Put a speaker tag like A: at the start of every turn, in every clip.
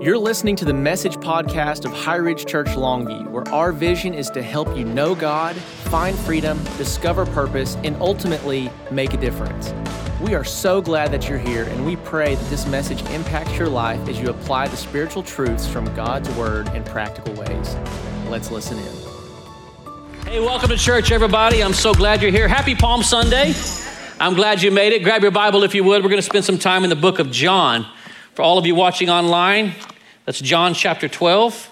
A: You're listening to the message podcast of High Ridge Church Longview, where our vision is to help you know God, find freedom, discover purpose, and ultimately make a difference. We are so glad that you're here, and we pray that this message impacts your life as you apply the spiritual truths from God's Word in practical ways. Let's listen in.
B: Hey, welcome to church, everybody. I'm so glad you're here. Happy Palm Sunday. I'm glad you made it. Grab your Bible if you would. We're going to spend some time in the book of John. For all of you watching online, that's John chapter 12,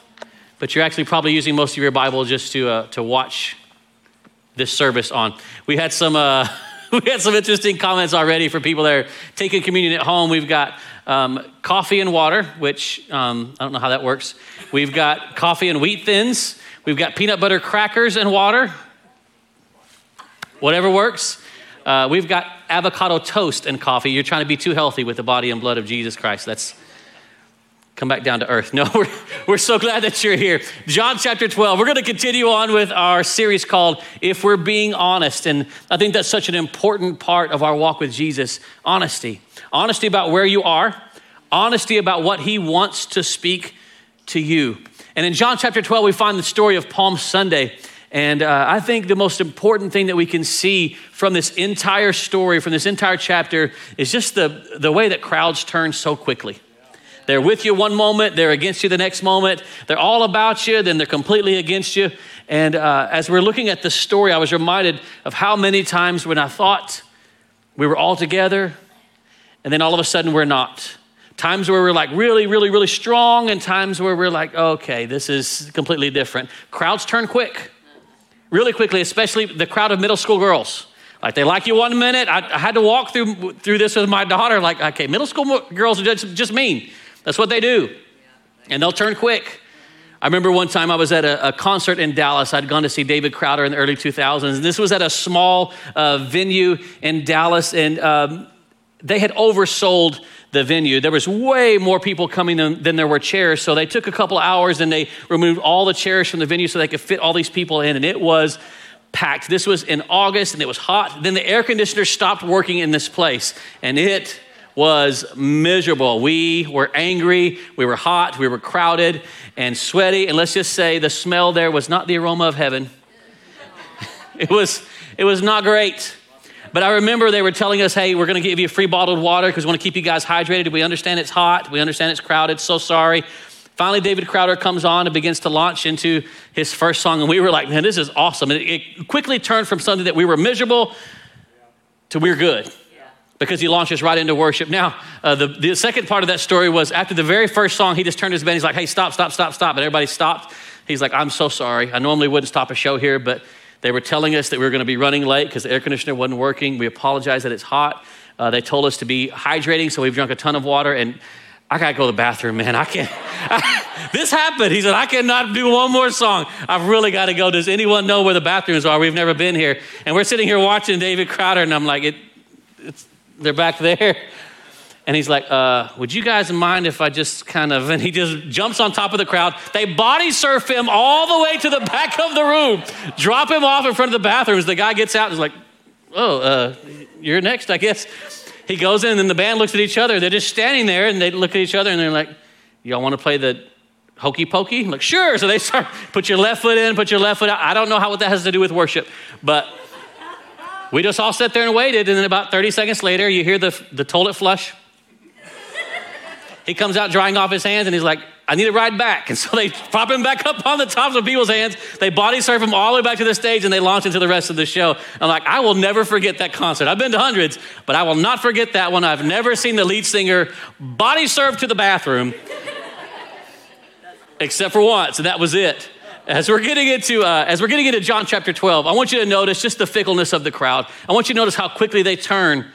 B: but you're actually probably using most of your Bible just to, uh, to watch this service on. We had some. Uh, we had some interesting comments already for people that are taking communion at home. We've got um, coffee and water, which um, I don't know how that works. We've got coffee and wheat thins. We've got peanut butter crackers and water. Whatever works. Uh, we've got avocado toast and coffee. You're trying to be too healthy with the body and blood of Jesus Christ. That's come back down to earth. No, we're, we're so glad that you're here. John chapter 12. We're going to continue on with our series called If We're Being Honest. And I think that's such an important part of our walk with Jesus honesty. Honesty about where you are, honesty about what he wants to speak to you. And in John chapter 12, we find the story of Palm Sunday. And uh, I think the most important thing that we can see from this entire story, from this entire chapter, is just the, the way that crowds turn so quickly. They're with you one moment, they're against you the next moment. They're all about you, then they're completely against you. And uh, as we're looking at the story, I was reminded of how many times when I thought we were all together, and then all of a sudden we're not. Times where we're like really, really, really strong, and times where we're like, okay, this is completely different. Crowds turn quick, really quickly, especially the crowd of middle school girls. Like they like you one minute. I, I had to walk through through this with my daughter. Like, okay, middle school girls are just, just mean. That's what they do. And they'll turn quick. I remember one time I was at a, a, concert in Dallas. I'd gone to see David Crowder in the early 2000s. This was at a small uh, venue in Dallas, and um, they had oversold the venue. There was way more people coming than, than, there were chairs. So they took a couple hours and they removed all the chairs from the venue so they could fit all these people in, and it was packed. This was in August, and it was hot. Then the air conditioner stopped working in this place, and it was miserable. We were angry, we were hot, we were crowded and sweaty, and let's just say the smell there was not the aroma of heaven. it was it was not great. But I remember they were telling us, hey, we're going to give you free bottled water because we want to keep you guys hydrated. We understand it's hot. We understand it's crowded. So sorry. Finally, David Crowder comes on and begins to launch into his first song. And we were like, man, this is awesome. And it quickly turned from something that we were miserable to we're good because he launches right into worship. Now, uh, the, the second part of that story was after the very first song, he just turned his band. He's like, hey, stop, stop, stop, stop. And everybody stopped. He's like, I'm so sorry. I normally wouldn't stop a show here, but they were telling us that we were going to be running late because the air conditioner wasn't working. We apologize that it's hot. Uh, they told us to be hydrating, so we've drunk a ton of water. And I got to go to the bathroom, man. I can't. this happened. He said, I cannot do one more song. I've really got to go. Does anyone know where the bathrooms are? We've never been here. And we're sitting here watching David Crowder, and I'm like, it, they're back there. And he's like, uh, Would you guys mind if I just kind of, and he just jumps on top of the crowd. They body surf him all the way to the back of the room, drop him off in front of the bathrooms. The guy gets out and is like, Oh, uh, you're next, I guess. He goes in, and then the band looks at each other. They're just standing there, and they look at each other, and they're like, Y'all want to play the hokey pokey? I'm like, sure. So they start, put your left foot in, put your left foot out. I don't know how what that has to do with worship, but we just all sat there and waited, and then about 30 seconds later, you hear the, the toilet flush. He comes out drying off his hands, and he's like, I need a ride back. And so they prop him back up on the tops of people's hands. They body surf him all the way back to the stage, and they launch into the rest of the show. I'm like, I will never forget that concert. I've been to hundreds, but I will not forget that one. I've never seen the lead singer body surf to the bathroom, except for once, and that was it. As we're getting into uh, as we're getting into John chapter 12, I want you to notice just the fickleness of the crowd. I want you to notice how quickly they turn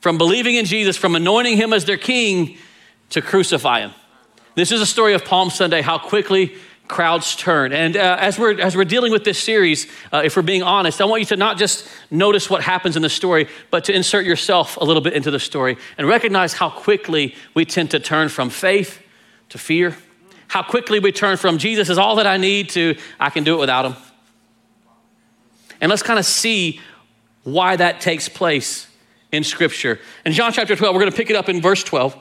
B: from believing in Jesus, from anointing him as their king, to crucify him. This is a story of Palm Sunday. How quickly crowds turn. And uh, as we're as we're dealing with this series, uh, if we're being honest, I want you to not just notice what happens in the story, but to insert yourself a little bit into the story and recognize how quickly we tend to turn from faith to fear how quickly we turn from Jesus is all that I need to I can do it without him. And let's kind of see why that takes place in Scripture. In John chapter 12, we're going to pick it up in verse 12.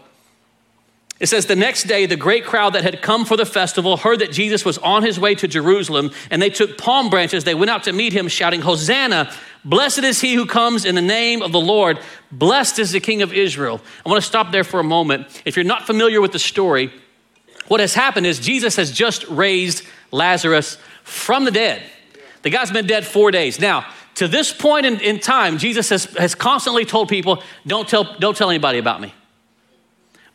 B: It says, The next day, the great crowd that had come for the festival heard that Jesus was on his way to Jerusalem, and they took palm branches. They went out to meet him, shouting, Hosanna! Blessed is he who comes in the name of the Lord. Blessed is the King of Israel. I want to stop there for a moment. If you're not familiar with the story, what has happened is Jesus has just raised Lazarus from the dead. The guy's been dead four days. Now, to this point in, in time, Jesus has, has constantly told people, don't tell, don't tell anybody about me.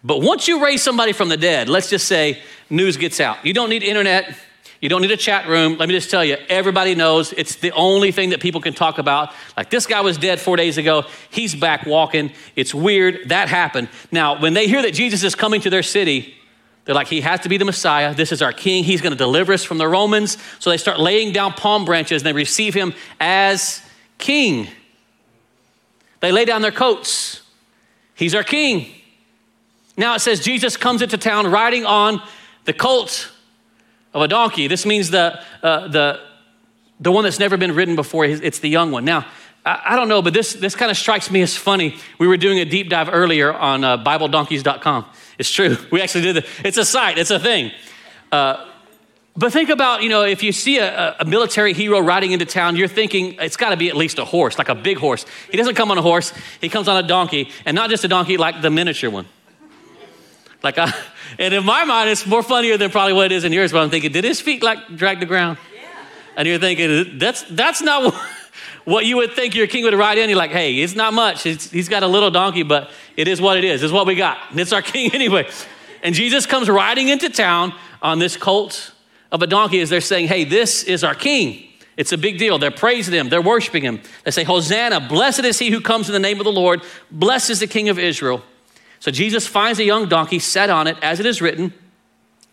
B: But once you raise somebody from the dead, let's just say news gets out. You don't need internet. You don't need a chat room. Let me just tell you, everybody knows it's the only thing that people can talk about. Like this guy was dead four days ago. He's back walking. It's weird. That happened. Now, when they hear that Jesus is coming to their city, they're like, he has to be the Messiah. This is our king. He's going to deliver us from the Romans. So they start laying down palm branches and they receive him as king. They lay down their coats. He's our king. Now it says Jesus comes into town riding on the colt of a donkey. This means the, uh, the, the one that's never been ridden before, it's the young one. Now, I, don't know, but this, this kind of strikes me as funny. We were doing a deep dive earlier on uh, BibleDonkeys.com. It's true. We actually did it. It's a site, it's a thing. Uh, but think about, you know, if you see a, a military hero riding into town, you're thinking it's got to be at least a horse, like a big horse. He doesn't come on a horse, he comes on a donkey, and not just a donkey, like the miniature one. Like, I, and in my mind, it's more funnier than probably what it is in yours. But I'm thinking, did his feet like drag the ground? Yeah. And you're thinking, that's that's not what you would think your king would ride in. You're like, hey, it's not much. It's, he's got a little donkey, but it is what it is. It's what we got. And It's our king anyway. And Jesus comes riding into town on this colt of a donkey as they're saying, hey, this is our king. It's a big deal. They're praising him, they're worshiping him. They say, Hosanna, blessed is he who comes in the name of the Lord, blessed is the King of Israel. So Jesus finds a young donkey, set on it, as it is written.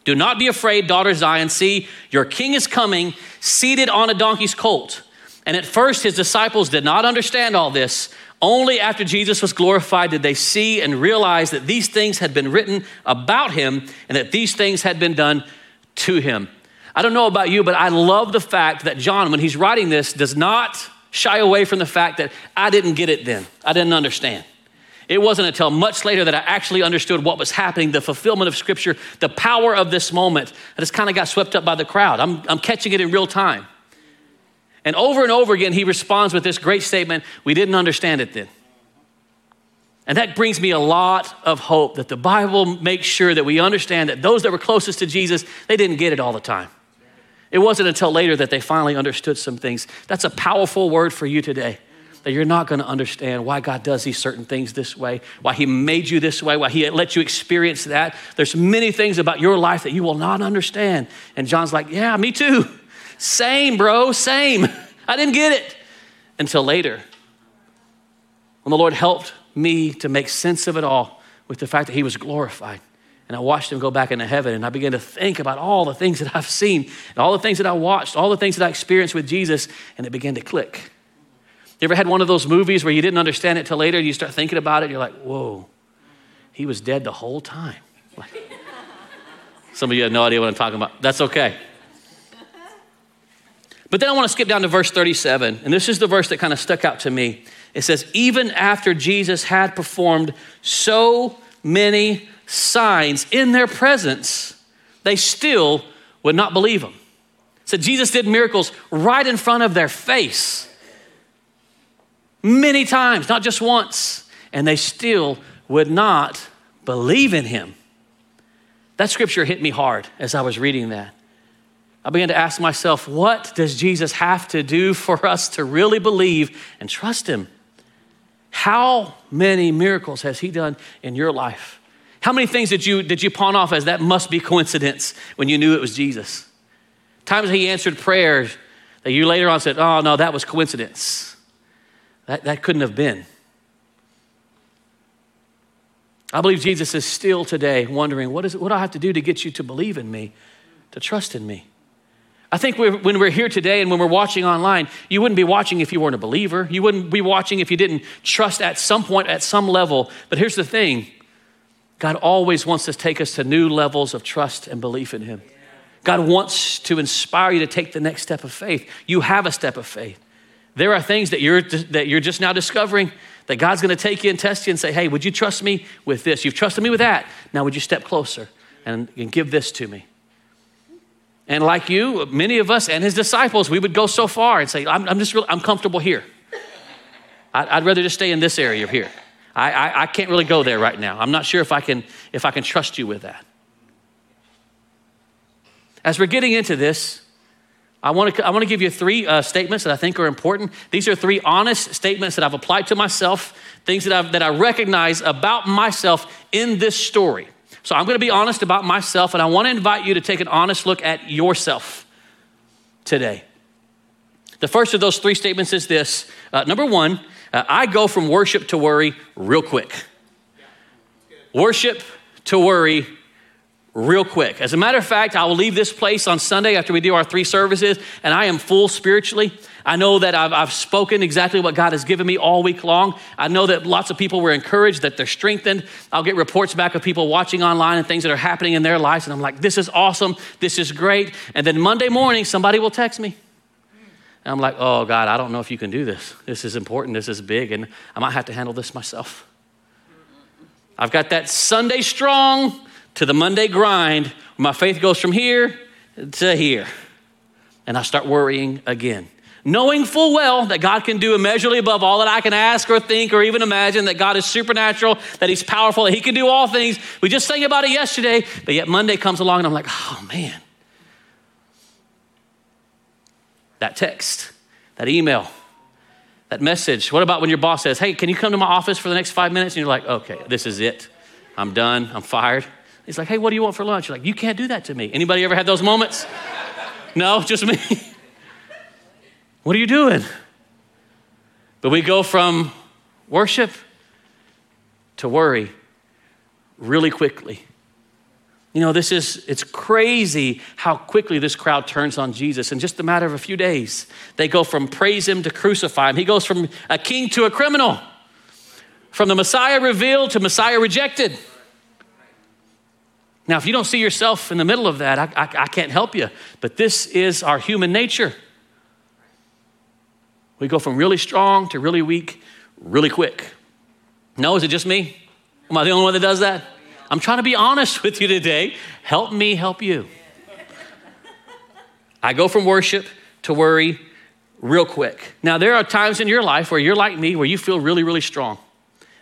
B: Do not be afraid, daughter Zion. See, your king is coming, seated on a donkey's colt. And at first, his disciples did not understand all this. Only after Jesus was glorified did they see and realize that these things had been written about him and that these things had been done to him. I don't know about you, but I love the fact that John, when he's writing this, does not shy away from the fact that I didn't get it then. I didn't understand. It wasn't until much later that I actually understood what was happening, the fulfillment of Scripture, the power of this moment. I just kind of got swept up by the crowd. I'm, I'm catching it in real time. And over and over again, he responds with this great statement We didn't understand it then. And that brings me a lot of hope that the Bible makes sure that we understand that those that were closest to Jesus, they didn't get it all the time. It wasn't until later that they finally understood some things. That's a powerful word for you today. That you're not going to understand why God does these certain things this way, why He made you this way, why He let you experience that. There's many things about your life that you will not understand. And John's like, Yeah, me too. Same, bro, same. I didn't get it until later when the Lord helped me to make sense of it all with the fact that He was glorified. And I watched him go back into heaven, and I began to think about all the things that I've seen, and all the things that I watched, all the things that I experienced with Jesus, and it began to click. You ever had one of those movies where you didn't understand it till later, and you start thinking about it, you're like, whoa, he was dead the whole time. some of you have no idea what I'm talking about. That's okay. But then I want to skip down to verse 37, and this is the verse that kind of stuck out to me. It says, Even after Jesus had performed so many signs in their presence, they still would not believe him. So Jesus did miracles right in front of their face many times, not just once, and they still would not believe in him. That scripture hit me hard as I was reading that. I began to ask myself, what does Jesus have to do for us to really believe and trust him? How many miracles has he done in your life? How many things did you, did you pawn off as that must be coincidence when you knew it was Jesus? Times he answered prayers that you later on said, oh, no, that was coincidence. That, that couldn't have been. I believe Jesus is still today wondering, what, is, what do I have to do to get you to believe in me, to trust in me? I think we're, when we're here today and when we're watching online, you wouldn't be watching if you weren't a believer. You wouldn't be watching if you didn't trust at some point, at some level. But here's the thing God always wants to take us to new levels of trust and belief in Him. God wants to inspire you to take the next step of faith. You have a step of faith. There are things that you're, that you're just now discovering That God's gonna take you and test you and say, hey, would you trust me with this? You've trusted me with that. Now, would you step closer and, and give this to me? And like you, many of us and his disciples, we would go so far and say, I'm, I'm just really, I'm comfortable here. I'd, I'd, rather just stay in this area here. I, I, I can't really go there right now. I'm not sure if I can, if I can trust you with that. As we're getting into this, I want to, I want to give you three uh, statements that I think are important. These are three honest statements that I've applied to myself, things that, I've, that I recognize about myself in this story. So I'm going to be honest about myself, and I want to invite you to take an honest look at yourself today. The first of those three statements is this uh, number one, uh, I go from worship to worry real quick. Worship to worry real quick. As a matter of fact, I will leave this place on Sunday after we do our three services, and I am full spiritually. I know that I've, I've, spoken exactly what God has given me all week long. I know that lots of people were encouraged, that they're strengthened. I'll get reports back of people watching online and things that are happening in their lives, and I'm like, this is awesome, this is great. And then Monday morning, somebody will text me. And I'm like, oh, God, I don't know if you can do this. This is important, this is big, and I might have to handle this myself. I've got that Sunday strong to the Monday grind. My faith goes from here to here. And I start worrying again. Knowing full well that God can do immeasurably above all that I can ask or think or even imagine, that God is supernatural, that He's powerful, that He can do all things. We just sang about it yesterday, but yet Monday comes along and I'm like, oh man. That text, that email, that message. What about when your boss says, hey, can you come to my office for the next five minutes? And you're like, okay, this is it. I'm done. I'm fired. He's like, hey, what do you want for lunch? You're like, you can't do that to me. Anybody ever had those moments? no, just me. what are you doing? But we go from worship to worry really quickly. You know, this is, it's crazy how quickly this crowd turns on Jesus in just a matter of a few days. They go from praise him to crucify him. He goes from a king to a criminal, from the Messiah revealed to Messiah rejected. Now, if you don't see yourself in the middle of that, I, I, I can't help you. But this is our human nature. We go from really strong to really weak really quick. No, is it just me? Am I the only one that does that? I'm trying to be honest with you today. Help me help you. I go from worship to worry real quick. Now, there are times in your life where you're like me, where you feel really, really strong.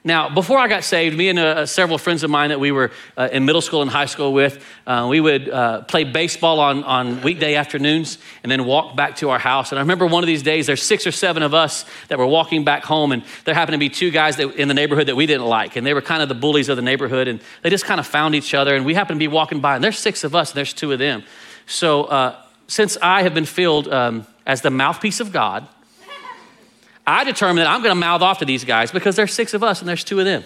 B: Now, before I got saved, me and uh, several friends of mine that we were uh, in middle school and high school with, uh, we would uh, play baseball on, on weekday afternoons and then walk back to our house. And I remember one of these days, there's six or seven of us that were walking back home, and there happened to be two guys that, in the neighborhood that we didn't like. And they were kind of the bullies of the neighborhood, and they just kind of found each other. And we happened to be walking by, and there's six of us, and there's two of them. So, uh, since I have been filled um, as the mouthpiece of God, I determined that I'm going to mouth off to these guys because there's six of us and there's two of them.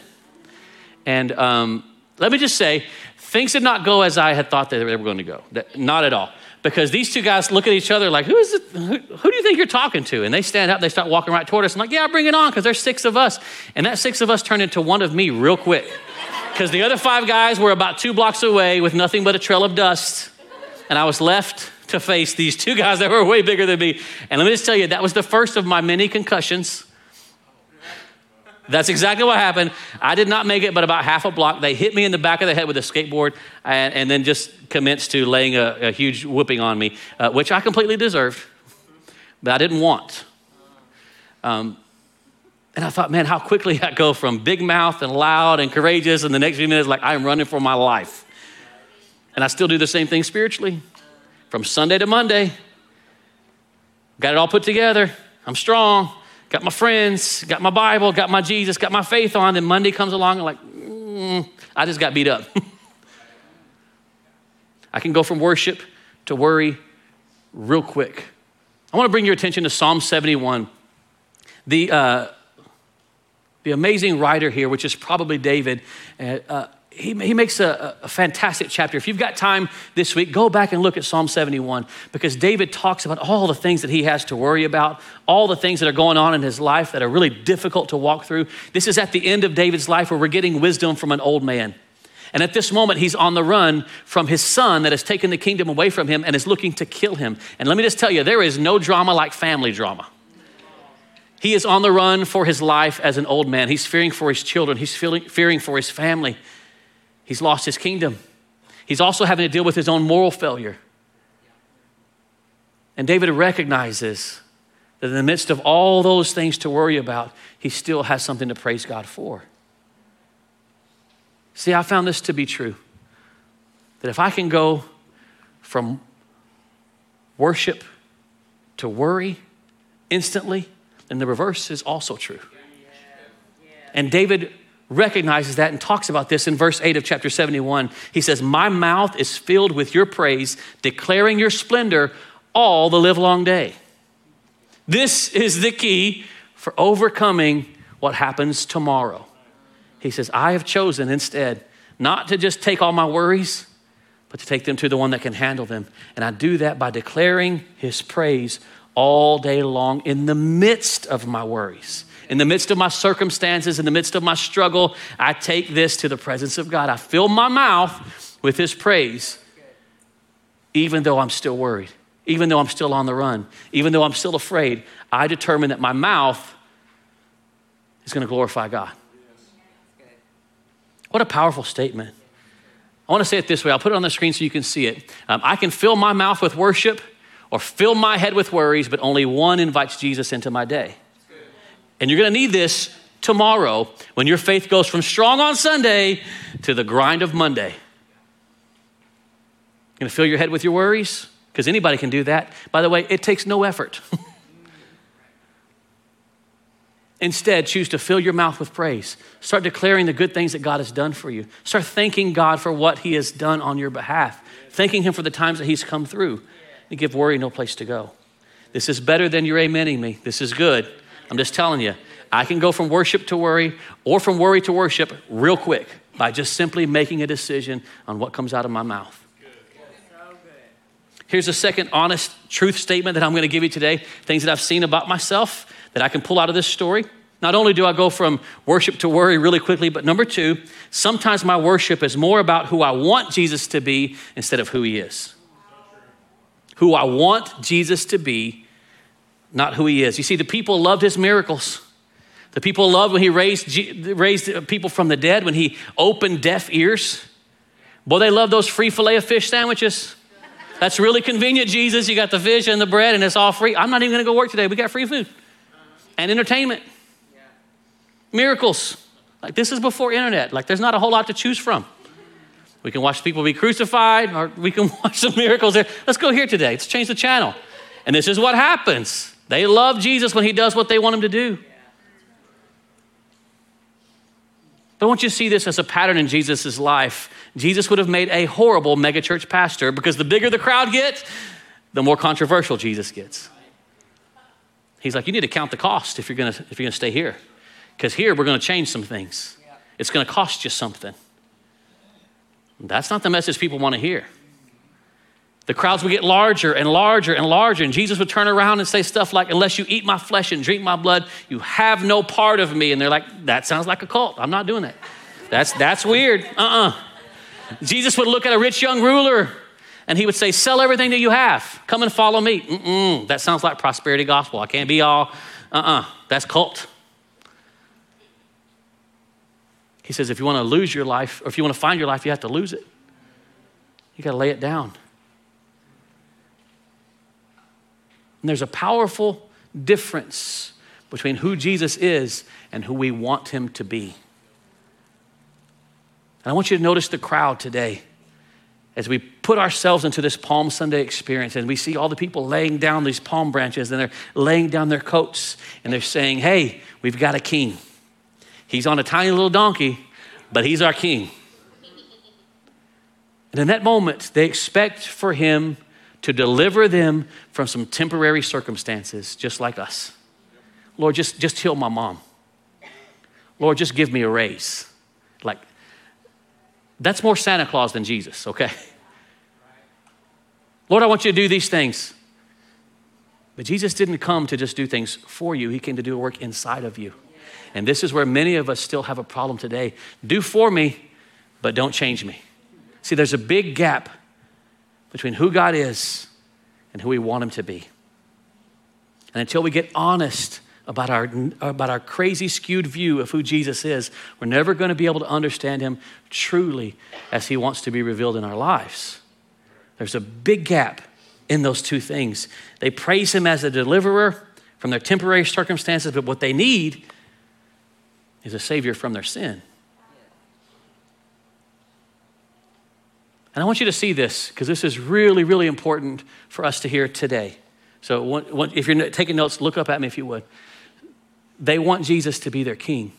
B: And um, let me just say, things did not go as I had thought they were going to go. Not at all. Because these two guys look at each other like, who is it? Who, who do you think you're talking to? And they stand up, they start walking right toward us. I'm like, yeah, bring it on, because there's six of us. And that six of us turned into one of me real quick. Because the other five guys were about two blocks away with nothing but a trail of dust. And I was left to face these two guys that were way bigger than me. And let me just tell you, that was the first of my many concussions. That's exactly what happened. I did not make it, but about half a block. They hit me in the back of the head with a skateboard and, and then just commenced to laying a, a huge whooping on me, uh, which I completely deserved, but I didn't want. Um, and I thought, man, how quickly I go from big mouth and loud and courageous, and the next few minutes, like I'm running for my life. And I still do the same thing spiritually from Sunday to Monday. Got it all put together. I'm strong. Got my friends, got my Bible, got my Jesus, got my faith on. Then Monday comes along and like, mm, I just got beat up. I can go from worship to worry real quick. I want to bring your attention to Psalm 71. The, uh, the amazing writer here, which is probably David, uh, uh he, he makes a, a, fantastic chapter. If you've got time this week, go back and look at Psalm 71 because David talks about all the things that he has to worry about, all the things that are going on in his life that are really difficult to walk through. This is at the end of David's life where we're getting wisdom from an old man. And at this moment, he's on the run from his son that has taken the kingdom away from him and is looking to kill him. And let me just tell you, there is no drama like family drama. He is on the run for his life as an old man. He's fearing for his children. He's feeling, fearing for his family. He's lost his kingdom. He's also having to deal with his own moral failure. And David recognizes that in the midst of all those things to worry about, he still has something to praise God for. See, I found this to be true that if I can go from worship to worry instantly, then the reverse is also true. And David recognizes that and talks about this in verse 8 of chapter 71. He says, My mouth is filled with your praise, declaring your splendor all the livelong day. This is the key for overcoming what happens tomorrow. He says, I have chosen instead not to just take all my worries, but to take them to the one that can handle them. And I do that by declaring his praise all day long in the midst of my worries. In the midst of my circumstances, in the midst of my struggle, I take this to the presence of God. I fill my mouth with his praise, even though I'm still worried even though I'm still on the run, even though I'm still afraid, I determine that my mouth is going to glorify God. What a powerful statement. I want to say it this way. I'll put it on the screen so you can see it. Um, I can fill my mouth with worship or fill my head with worries, but only one invites Jesus into my day. And you're going to need this tomorrow when your faith goes from strong on Sunday to the grind of Monday. You're going to fill your head with your worries? because anybody can do that. By the way, it takes no effort. Instead, choose to fill your mouth with praise. Start declaring the good things that God has done for you. Start thanking God for what He has done on your behalf, thanking Him for the times that He's come through. And give worry no place to go. This is better than you're amening me. This is good. I'm just telling you, I can go from worship to worry or from worry to worship real quick by just simply making a decision on what comes out of my mouth. Here's a second honest truth statement that I'm going to give you today things that I've seen about myself that I can pull out of this story. Not only do I go from worship to worry really quickly, but number two, sometimes my worship is more about who I want Jesus to be instead of who he is. Who I want Jesus to be, not who he is. You see, the people loved his miracles. The people loved when he raised, raised people from the dead, when he opened deaf ears. Boy, they loved those free filet of fish sandwiches. That's really convenient, Jesus. You got the fish and the bread, and it's all free. I'm not even going to go work today. We got free food and entertainment. Miracles. Like, this is before internet. Like, there's not a whole lot to choose from. We can watch people be crucified, or we can watch some miracles there. Let's go here today. Let's change the channel. And this is what happens. They love Jesus when he does what they want him to do. But I want you to see this as a pattern in Jesus' life. Jesus would have made a horrible megachurch pastor because the bigger the crowd gets, the more controversial Jesus gets. He's like, you need to count the cost if you're gonna, if you're gonna stay here. Because here we're gonna change some things. It's gonna cost you something. That's not the message people wanna hear. The crowds would get larger and larger and larger, and Jesus would turn around and say stuff like, Unless you eat my flesh and drink my blood, you have no part of me. And they're like, That sounds like a cult. I'm not doing that. That's, that's weird. Uh uh-uh. uh Jesus would look at a rich young ruler and he would say, Sell everything that you have. Come and follow me. Mm-mm, that sounds like prosperity gospel. I can't be all, uh uh-uh. uh, that's cult. He says, If you want to lose your life, or if you want to find your life, you have to lose it. You got to lay it down. And there's a powerful difference between who Jesus is and who we want him to be. And I want you to notice the crowd today as we put ourselves into this Palm Sunday experience and we see all the people laying down these palm branches and they're laying down their coats and they're saying, Hey, we've got a king. He's on a tiny little donkey, but he's our king. And in that moment, they expect for him to deliver them from some temporary circumstances, just like us. Lord, just, just heal my mom. Lord, just give me a raise. Like, that's more Santa Claus than Jesus, okay? Lord, I want you to do these things. But Jesus didn't come to just do things for you, He came to do a work inside of you. And this is where many of us still have a problem today. Do for me, but don't change me. See, there's a big gap between who God is and who we want Him to be. And until we get honest about our, about our crazy skewed view of who Jesus is, we're never going to be able to understand him truly as he wants to be revealed in our lives. There's a big gap in those two things. They praise him as a deliverer from their temporary circumstances, but what they need is a savior from their sin. And I want you to see this because this is really, really important for us to hear today. So, if you're taking notes, look up at me if you would. They want Jesus to be their king.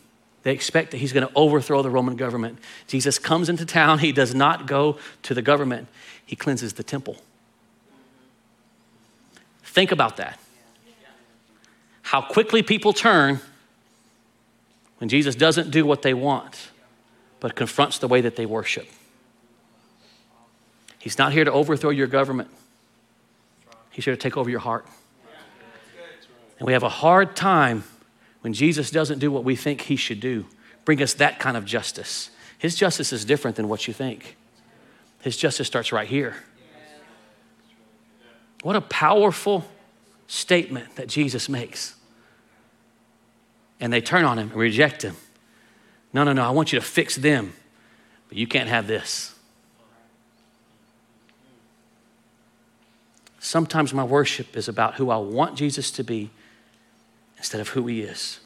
B: They expect that he's going to overthrow the Roman government. Jesus comes into town. He does not go to the government, he cleanses the temple. Think about that. How quickly people turn when Jesus doesn't do what they want, but confronts the way that they worship. He's not here to overthrow your government, He's here to take over your heart. And we have a hard time when Jesus doesn't do what we think He should do, bring us that kind of justice. His justice is different than what you think. His justice starts right here. What a powerful statement that Jesus makes. And they turn on him and reject him. No, no, no, I want you to fix them, but you can't have this. Sometimes my worship is about who I want Jesus to be instead of who he is.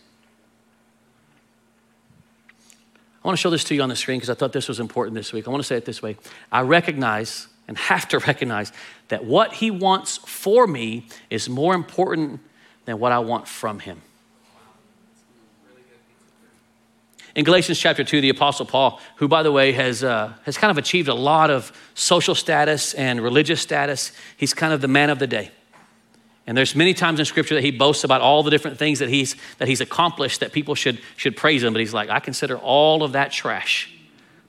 B: I want to show this to you on the screen because I thought this was important this week. I want to say it this way I recognize and have to recognize that what he wants for me is more important than what I want from him. In Galatians chapter 2, the Apostle Paul, who, by the way, has, uh, has kind of achieved a lot of social status and religious status, he's kind of the man of the day. And there's many times in Scripture that he boasts about all the different things that he's, that he's accomplished that people should, should praise him, but he's like, I consider all of that trash.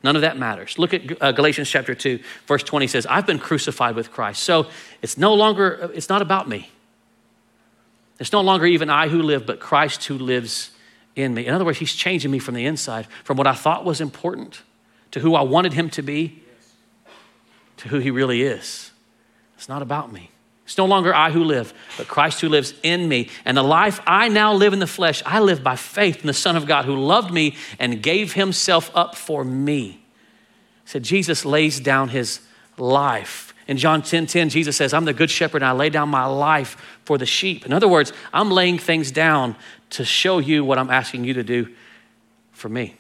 B: None of that matters. Look at uh, Galatians chapter 2, verse 20 says, I've been crucified with Christ. So it's no longer, it's not about me. It's no longer even I who live, but Christ who lives in me. In other words, He's changing me from the inside, from what I thought was important to who I wanted Him to be to who He really is. It's not about me. It's no longer I who live, but Christ who lives in me. And the life I now live in the flesh, I live by faith in the Son of God who loved me and gave himself up for me. Said, Jesus lays down his life. In John 10 10, Jesus says, I'm the good shepherd and I lay down my life for the sheep. In other words, I'm laying things down to show you what I'm asking you to do for me.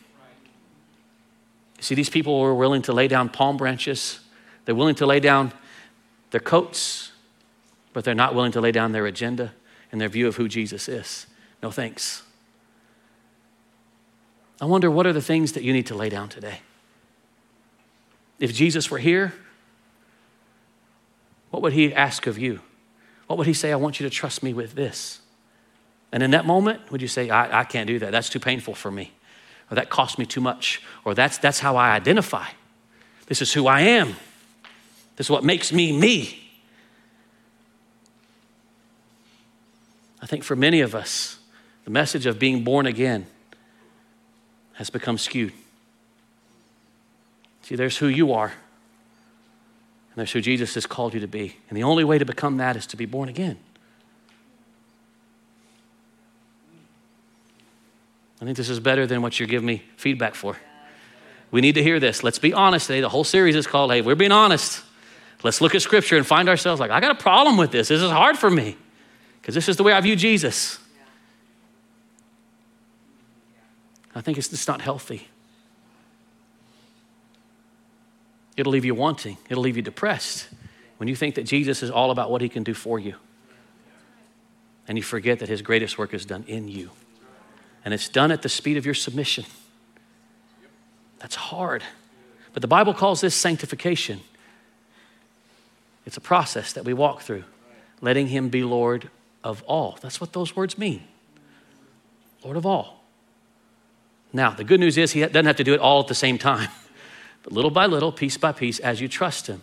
B: See, these people were willing to lay down palm branches, they're willing to lay down their coats, but they're not willing to lay down their agenda and their view of who Jesus is. No thanks. I wonder what are the things that you need to lay down today? If Jesus were here, what would he ask of you? What would he say? I want you to trust me with this. And in that moment, would you say, I, I can't do that? That's too painful for me. Or that cost me too much. Or that's, that's how I identify. This is who I am. This is what makes me me. I think for many of us, the message of being born again has become skewed. See, there's who you are, and there's who Jesus has called you to be. And the only way to become that is to be born again. I think this is better than what you're giving me feedback for. We need to hear this. Let's be honest today. The whole series is called, Hey, we're being honest. Let's look at scripture and find ourselves like, I got a problem with this. This is hard for me because this is the way I view Jesus. I think it's just not healthy. It'll leave you wanting, it'll leave you depressed when you think that Jesus is all about what he can do for you. And you forget that his greatest work is done in you. And it's done at the speed of your submission. That's hard. But the Bible calls this sanctification. It's a process that we walk through, letting him be Lord of all. That's what those words mean Lord of all. Now, the good news is he doesn't have to do it all at the same time, but little by little, piece by piece, as you trust him,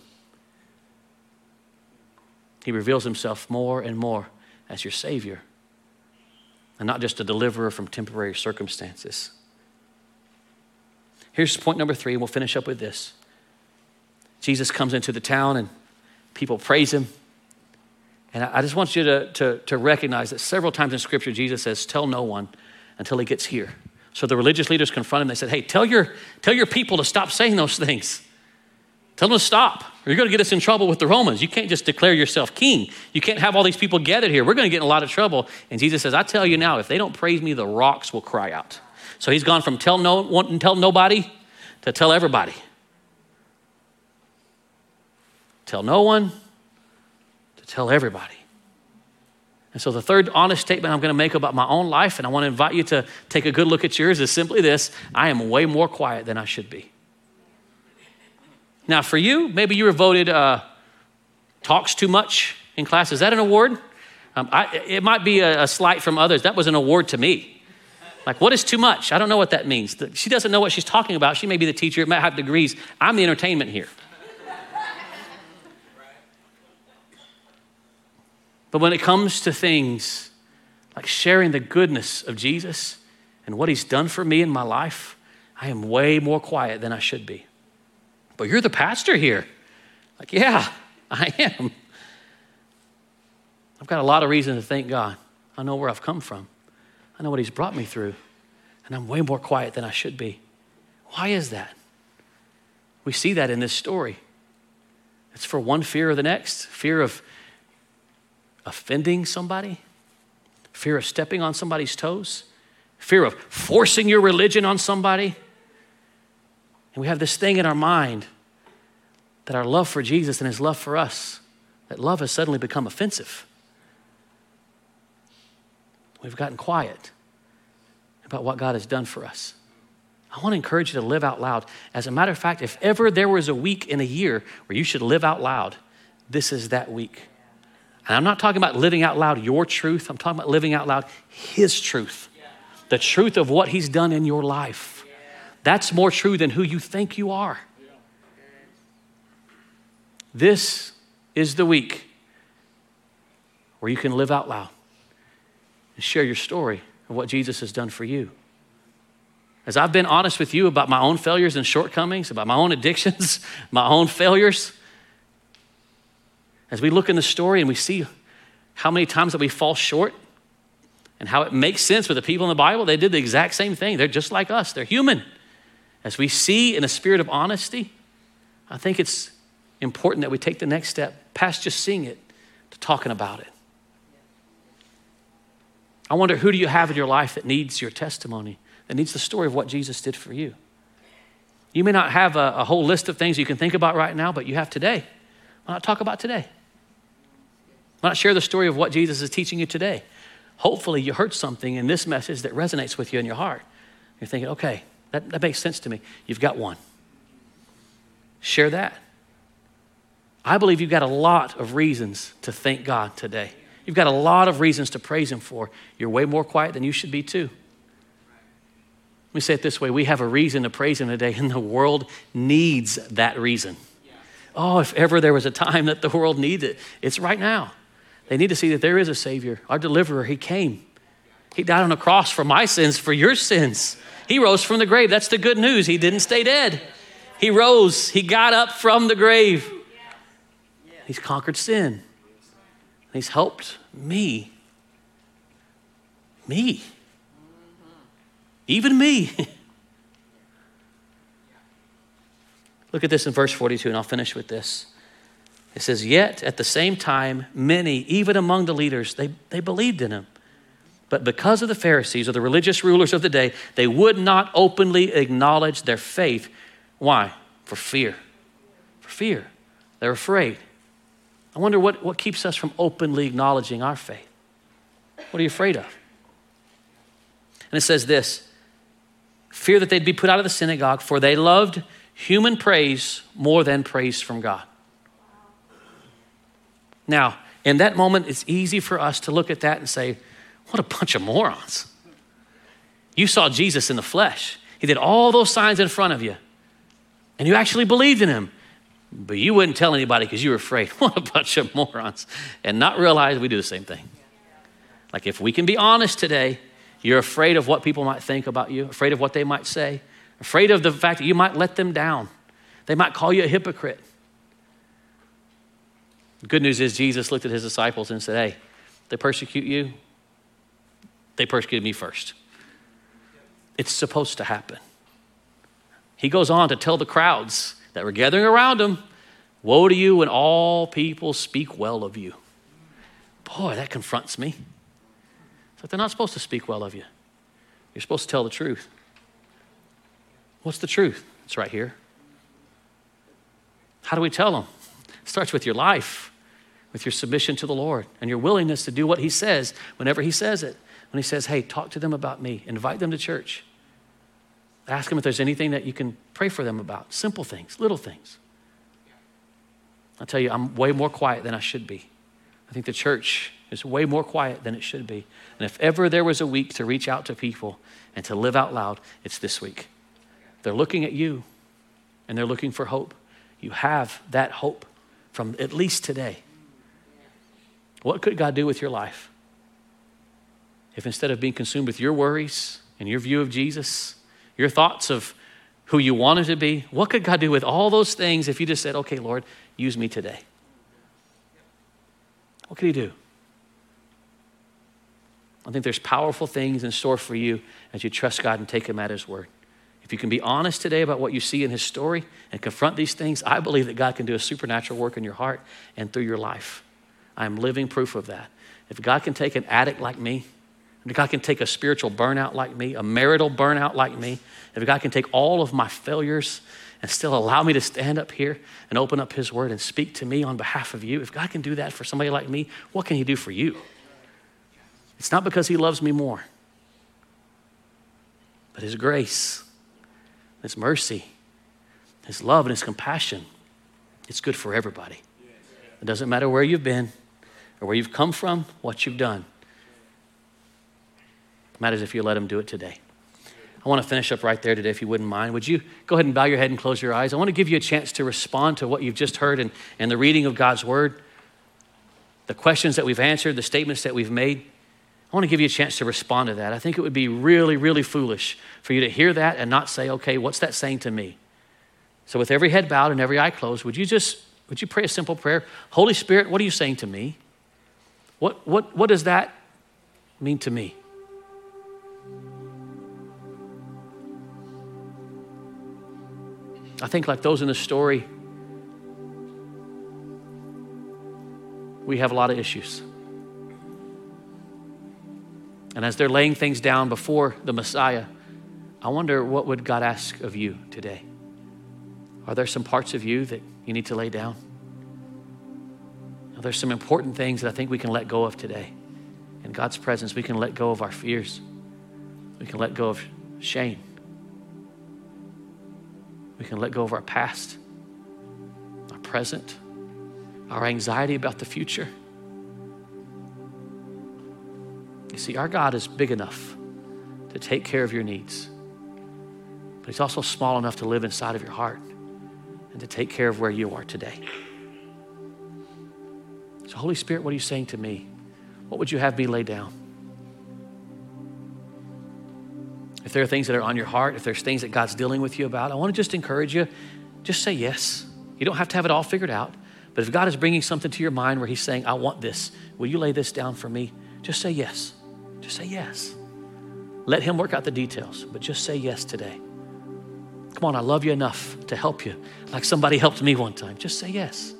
B: he reveals himself more and more as your Savior and not just a deliverer from temporary circumstances. Here's point number three, and we'll finish up with this. Jesus comes into the town and people praise him And I just want you to, to, to recognize that several times in Scripture, Jesus says, Tell no one until he gets here. So the religious leaders confront him. They said, Hey, tell your, tell your people to stop saying those things. Tell them to stop, or you're going to get us in trouble with the Romans. You can't just declare yourself king. You can't have all these people gathered here. We're going to get in a lot of trouble. And Jesus says, I tell you now, if they don't praise me, the rocks will cry out. So he's gone from tell, no, tell nobody to tell everybody. Tell no one to tell everybody. And so, the third honest statement I'm going to make about my own life, and I want to invite you to take a good look at yours, is simply this I am way more quiet than I should be. Now, for you, maybe you were voted uh, talks too much in class. Is that an award? Um, I, it might be a, a slight from others. That was an award to me. Like, what is too much? I don't know what that means. She doesn't know what she's talking about. She may be the teacher, it might have degrees. I'm the entertainment here. But when it comes to things like sharing the goodness of Jesus and what he's done for me in my life, I am way more quiet than I should be. But you're the pastor here. Like, yeah, I am. I've got a lot of reason to thank God. I know where I've come from, I know what he's brought me through, and I'm way more quiet than I should be. Why is that? We see that in this story. It's for one fear or the next fear of offending somebody, fear of stepping on somebody's toes, fear of forcing your religion on somebody. And we have this thing in our mind that our love for Jesus and his love for us, that love has suddenly become offensive. We've gotten quiet about what God has done for us. I want to encourage you to live out loud. As a matter of fact, if ever there was a week in a year where you should live out loud, this is that week. And I'm not talking about living out loud your truth, I'm talking about living out loud His truth, the truth of what He's done in your life. That's more true than who you think you are. This is the week where you can live out loud and share your story of what Jesus has done for you. As I've been honest with you about my own failures and shortcomings, about my own addictions, my own failures, as we look in the story and we see how many times that we fall short and how it makes sense with the people in the Bible, they did the exact same thing. They're just like us, they're human. As we see in a spirit of honesty, I think it's important that we take the next step past just seeing it to talking about it. I wonder who do you have in your life that needs your testimony, that needs the story of what Jesus did for you? You may not have a, a whole list of things you can think about right now, but you have today. Why not talk about today? Why not share the story of what Jesus is teaching you today? Hopefully, you heard something in this message that resonates with you in your heart. You're thinking, okay, that, that makes sense to me. You've got one. Share that. I believe you've got a lot of reasons to thank God today. You've got a lot of reasons to praise Him for. You're way more quiet than you should be, too. Let me say it this way we have a reason to praise Him today, and the world needs that reason. Oh, if ever there was a time that the world needed it, it's right now. They need to see that there is a Savior, our deliverer. He came. He died on a cross for my sins, for your sins. He rose from the grave. That's the good news. He didn't stay dead. He rose. He got up from the grave. He's conquered sin. He's helped me. Me. Even me. Look at this in verse 42, and I'll finish with this. It says, Yet at the same time, many, even among the leaders, they, they believed in him. But because of the Pharisees or the religious rulers of the day, they would not openly acknowledge their faith. Why? For fear. For fear. They're afraid. I wonder what, what keeps us from openly acknowledging our faith. What are you afraid of? And it says this fear that they'd be put out of the synagogue, for they loved human praise more than praise from God. Now, in that moment, it's easy for us to look at that and say, what a bunch of morons. You saw Jesus in the flesh. He did all those signs in front of you, and you actually believed in him, but you wouldn't tell anybody because you were afraid. What a bunch of morons. And not realize we do the same thing. Like, if we can be honest today, you're afraid of what people might think about you, afraid of what they might say, afraid of the fact that you might let them down. They might call you a hypocrite. The good news is Jesus looked at his disciples and said, Hey, they persecute you, they persecuted me first. It's supposed to happen. He goes on to tell the crowds that were gathering around him, Woe to you when all people speak well of you. Boy, that confronts me. It's like they're not supposed to speak well of you. You're supposed to tell the truth. What's the truth? It's right here. How do we tell them? It starts with your life, with your submission to the Lord, and your willingness to do what He says whenever He says it. When He says, hey, talk to them about me, invite them to church. Ask them if there's anything that you can pray for them about. Simple things, little things. I'll tell you, I'm way more quiet than I should be. I think the church is way more quiet than it should be. And if ever there was a week to reach out to people and to live out loud, it's this week. They're looking at you and they're looking for hope. You have that hope from at least today. What could God do with your life? If instead of being consumed with your worries and your view of Jesus, your thoughts of who you wanted to be, what could God do with all those things if you just said, okay, Lord, use me today? What could He do? I think there's powerful things in store for you as you trust God and take Him at His word. If you can be honest today about what you see in His story and confront these things, I believe that God can do a supernatural work in your heart and through your life. I am living proof of that. If God can take an addict like me, if God can take a spiritual burnout like me, a marital burnout like me, if God can take all of my failures and still allow me to stand up here and open up His Word and speak to me on behalf of you, if God can do that for somebody like me, what can He do for you? It's not because He loves me more, but His grace, His mercy, His love, and His compassion. It's good for everybody. It doesn't matter where you've been or where you've come from, what you've done. Matters if you let Him do it today. I want to finish up right there today, if you wouldn't mind. Would you go ahead and bow your head and close your eyes? I want to give you a chance to respond to what you've just heard and, and the reading of God's Word, the questions that we've answered, the statements that we've made. I want to give you a chance to respond to that. I think it would be really, really foolish for you to hear that and not say, okay, what's that saying to me? So, with every head bowed and every eye closed, would you just would you pray a simple prayer? Holy Spirit, what are you saying to me? What, what, what does that mean to me? I think, like those in the story, we have a lot of issues. And as they're laying things down before the Messiah, I wonder what would God ask of you today? Are there some parts of you that you need to lay down? Are there some important things that I think we can let go of today? In God's presence, we can let go of our fears. We can let go of shame. We can let go of our past, our present, our anxiety about the future. You see, our God is big enough to take care of your needs, but He's also small enough to live inside of your heart and to take care of where you are today. So, Holy Spirit, what are you saying to me? What would you have me lay down? If there are things that are on your heart, if there's things that God's dealing with you about, I want to just encourage you just say yes. You don't have to have it all figured out. But if God is bringing something to your mind where He's saying, I want this, will you lay this down for me? Just say yes. Just say yes. Let Him work out the details, but just say yes today. Come on, I love you enough to help you, like somebody helped me one time. Just say yes.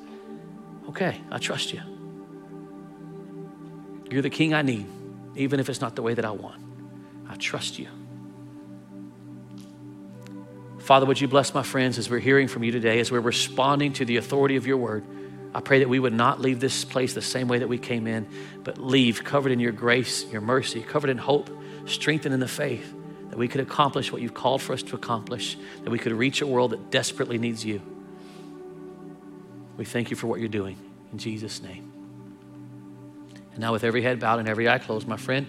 B: Okay, I trust you. You're the king I need, even if it's not the way that I want. I trust you. Father, would you bless my friends as we're hearing from you today, as we're responding to the authority of your word? I pray that we would not leave this place the same way that we came in, but leave covered in your grace, your mercy, covered in hope, strengthened in the faith, that we could accomplish what you've called for us to accomplish, that we could reach a world that desperately needs you. We thank you for what you're doing. In Jesus' name. And now, with every head bowed and every eye closed, my friend,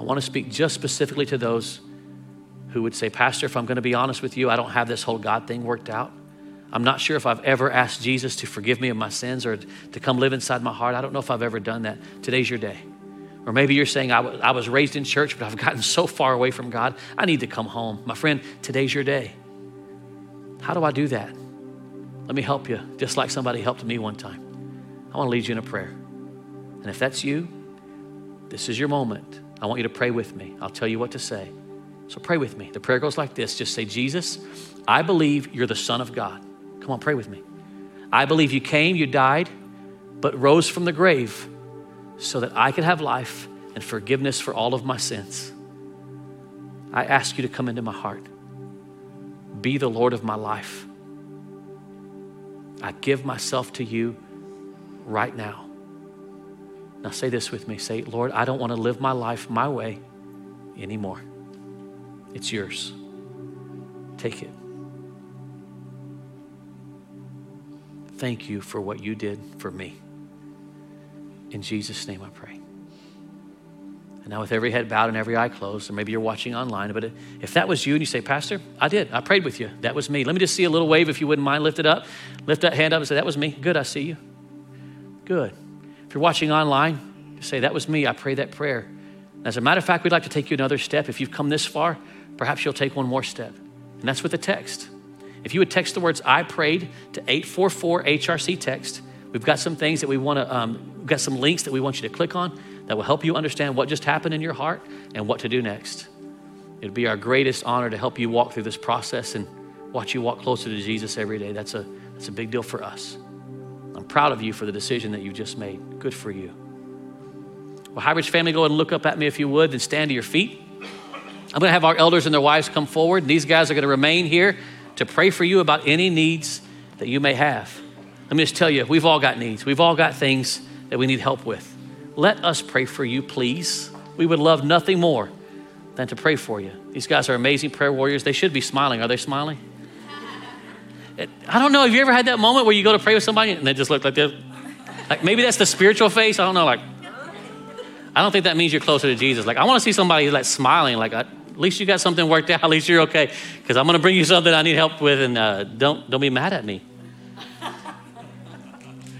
B: I want to speak just specifically to those who would say, Pastor, if I'm going to be honest with you, I don't have this whole God thing worked out. I'm not sure if I've ever asked Jesus to forgive me of my sins or to come live inside my heart. I don't know if I've ever done that. Today's your day. Or maybe you're saying, I, w- I was raised in church, but I've gotten so far away from God, I need to come home. My friend, today's your day. How do I do that? Let me help you, just like somebody helped me one time. I want to lead you in a prayer. And if that's you, this is your moment. I want you to pray with me. I'll tell you what to say. So pray with me. The prayer goes like this just say, Jesus, I believe you're the Son of God. Come on, pray with me. I believe you came, you died, but rose from the grave so that I could have life and forgiveness for all of my sins. I ask you to come into my heart. Be the Lord of my life. I give myself to you right now. Now say this with me. Say, Lord, I don't want to live my life my way anymore. It's yours. Take it. Thank you for what you did for me. In Jesus' name I pray. And now, with every head bowed and every eye closed, or maybe you're watching online, but if that was you and you say, Pastor, I did, I prayed with you, that was me. Let me just see a little wave if you wouldn't mind. Lift it up. Lift that hand up and say, That was me. Good, I see you. Good. If you're watching online, say, That was me. I prayed that prayer. As a matter of fact, we'd like to take you another step. If you've come this far, perhaps you'll take one more step. And that's with a text. If you would text the words I prayed to 844 HRC text, we've got some things that we want to, um, we've got some links that we want you to click on that will help you understand what just happened in your heart and what to do next. It'd be our greatest honor to help you walk through this process and watch you walk closer to Jesus every day. That's a, that's a big deal for us. I'm proud of you for the decision that you've just made. Good for you. Well, Highridge family, go and look up at me if you would and stand to your feet. I'm going to have our elders and their wives come forward. And these guys are going to remain here to pray for you about any needs that you may have. Let me just tell you, we've all got needs. We've all got things that we need help with let us pray for you, please. We would love nothing more than to pray for you. These guys are amazing prayer warriors. They should be smiling. Are they smiling? I don't know. Have you ever had that moment where you go to pray with somebody and they just look like this? Like maybe that's the spiritual face. I don't know. Like, I don't think that means you're closer to Jesus. Like, I want to see somebody like smiling. Like, at least you got something worked out. At least you're okay. Because I'm going to bring you something I need help with, and uh, don't don't be mad at me.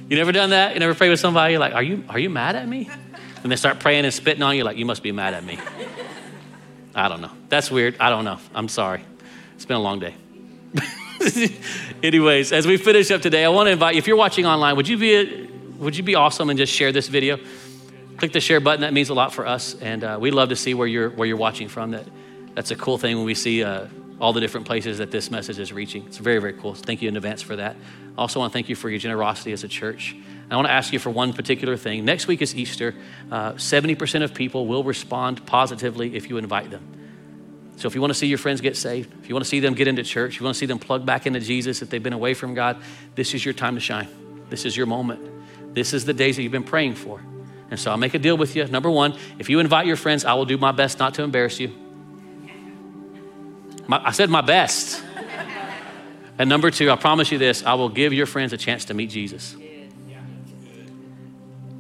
B: You never done that? You never pray with somebody? You're like, are you, are you mad at me? And they start praying and spitting on you, like, you must be mad at me. I don't know. That's weird. I don't know. I'm sorry. It's been a long day. Anyways, as we finish up today, I want to invite you, if you're watching online, would you be, would you be awesome and just share this video? Click the share button. That means a lot for us. And uh, we love to see where you're, where you're watching from. That, that's a cool thing when we see uh, all the different places that this message is reaching. It's very, very cool. thank you in advance for that. I also want to thank you for your generosity as a church. I want to ask you for one particular thing. Next week is Easter. Uh, 70% of people will respond positively if you invite them. So if you want to see your friends get saved, if you want to see them get into church, if you want to see them plug back into Jesus if they've been away from God, this is your time to shine. This is your moment. This is the days that you've been praying for. And so I'll make a deal with you. Number one, if you invite your friends, I will do my best not to embarrass you. My, I said my best. And number two, I promise you this I will give your friends a chance to meet Jesus.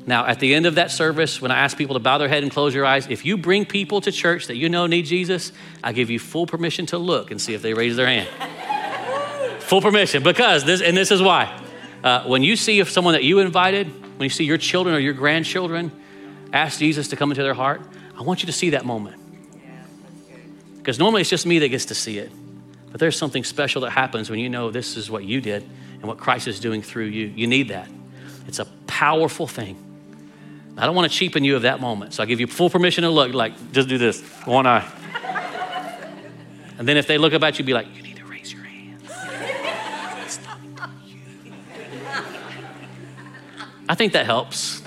B: Now, at the end of that service, when I ask people to bow their head and close your eyes, if you bring people to church that you know need Jesus, I give you full permission to look and see if they raise their hand. full permission, because this, and this is why. Uh, when you see if someone that you invited, when you see your children or your grandchildren ask Jesus to come into their heart, I want you to see that moment. Because normally it's just me that gets to see it. But there's something special that happens when you know this is what you did and what Christ is doing through you. You need that. It's a powerful thing. I don't want to cheapen you of that moment. So I give you full permission to look, like, just do this, one eye. and then if they look up at you, be like, I think that helps.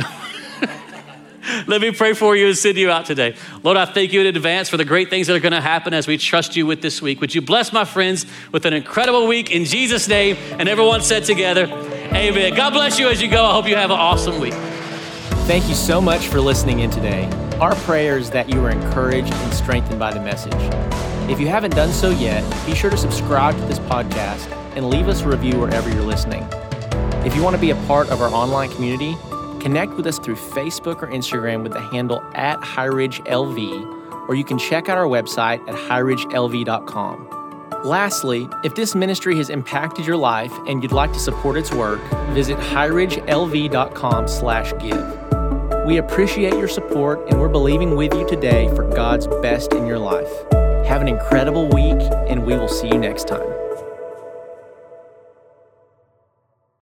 B: Let me pray for you and send you out today. Lord, I thank you in advance for the great things that are going to happen as we trust you with this week. Would you bless my friends with an incredible week in Jesus' name? And everyone said together, Amen. God bless you as you go. I hope you have an awesome week.
A: Thank you so much for listening in today. Our prayer is that you are encouraged and strengthened by the message. If you haven't done so yet, be sure to subscribe to this podcast and leave us a review wherever you're listening. If you want to be a part of our online community, Connect with us through Facebook or Instagram with the handle at HighRidgeLV, or you can check out our website at highridgelv.com. Lastly, if this ministry has impacted your life and you'd like to support its work, visit highridgelv.com slash give. We appreciate your support and we're believing with you today for God's best in your life. Have an incredible week and we will see you next time.